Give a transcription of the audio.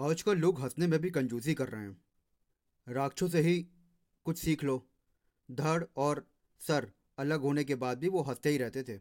आजकल लोग हंसने में भी कंजूसी कर रहे हैं। राक्षों से ही कुछ सीख लो। धड़ और सर अलग होने के बाद भी वो हँसते ही रहते थे।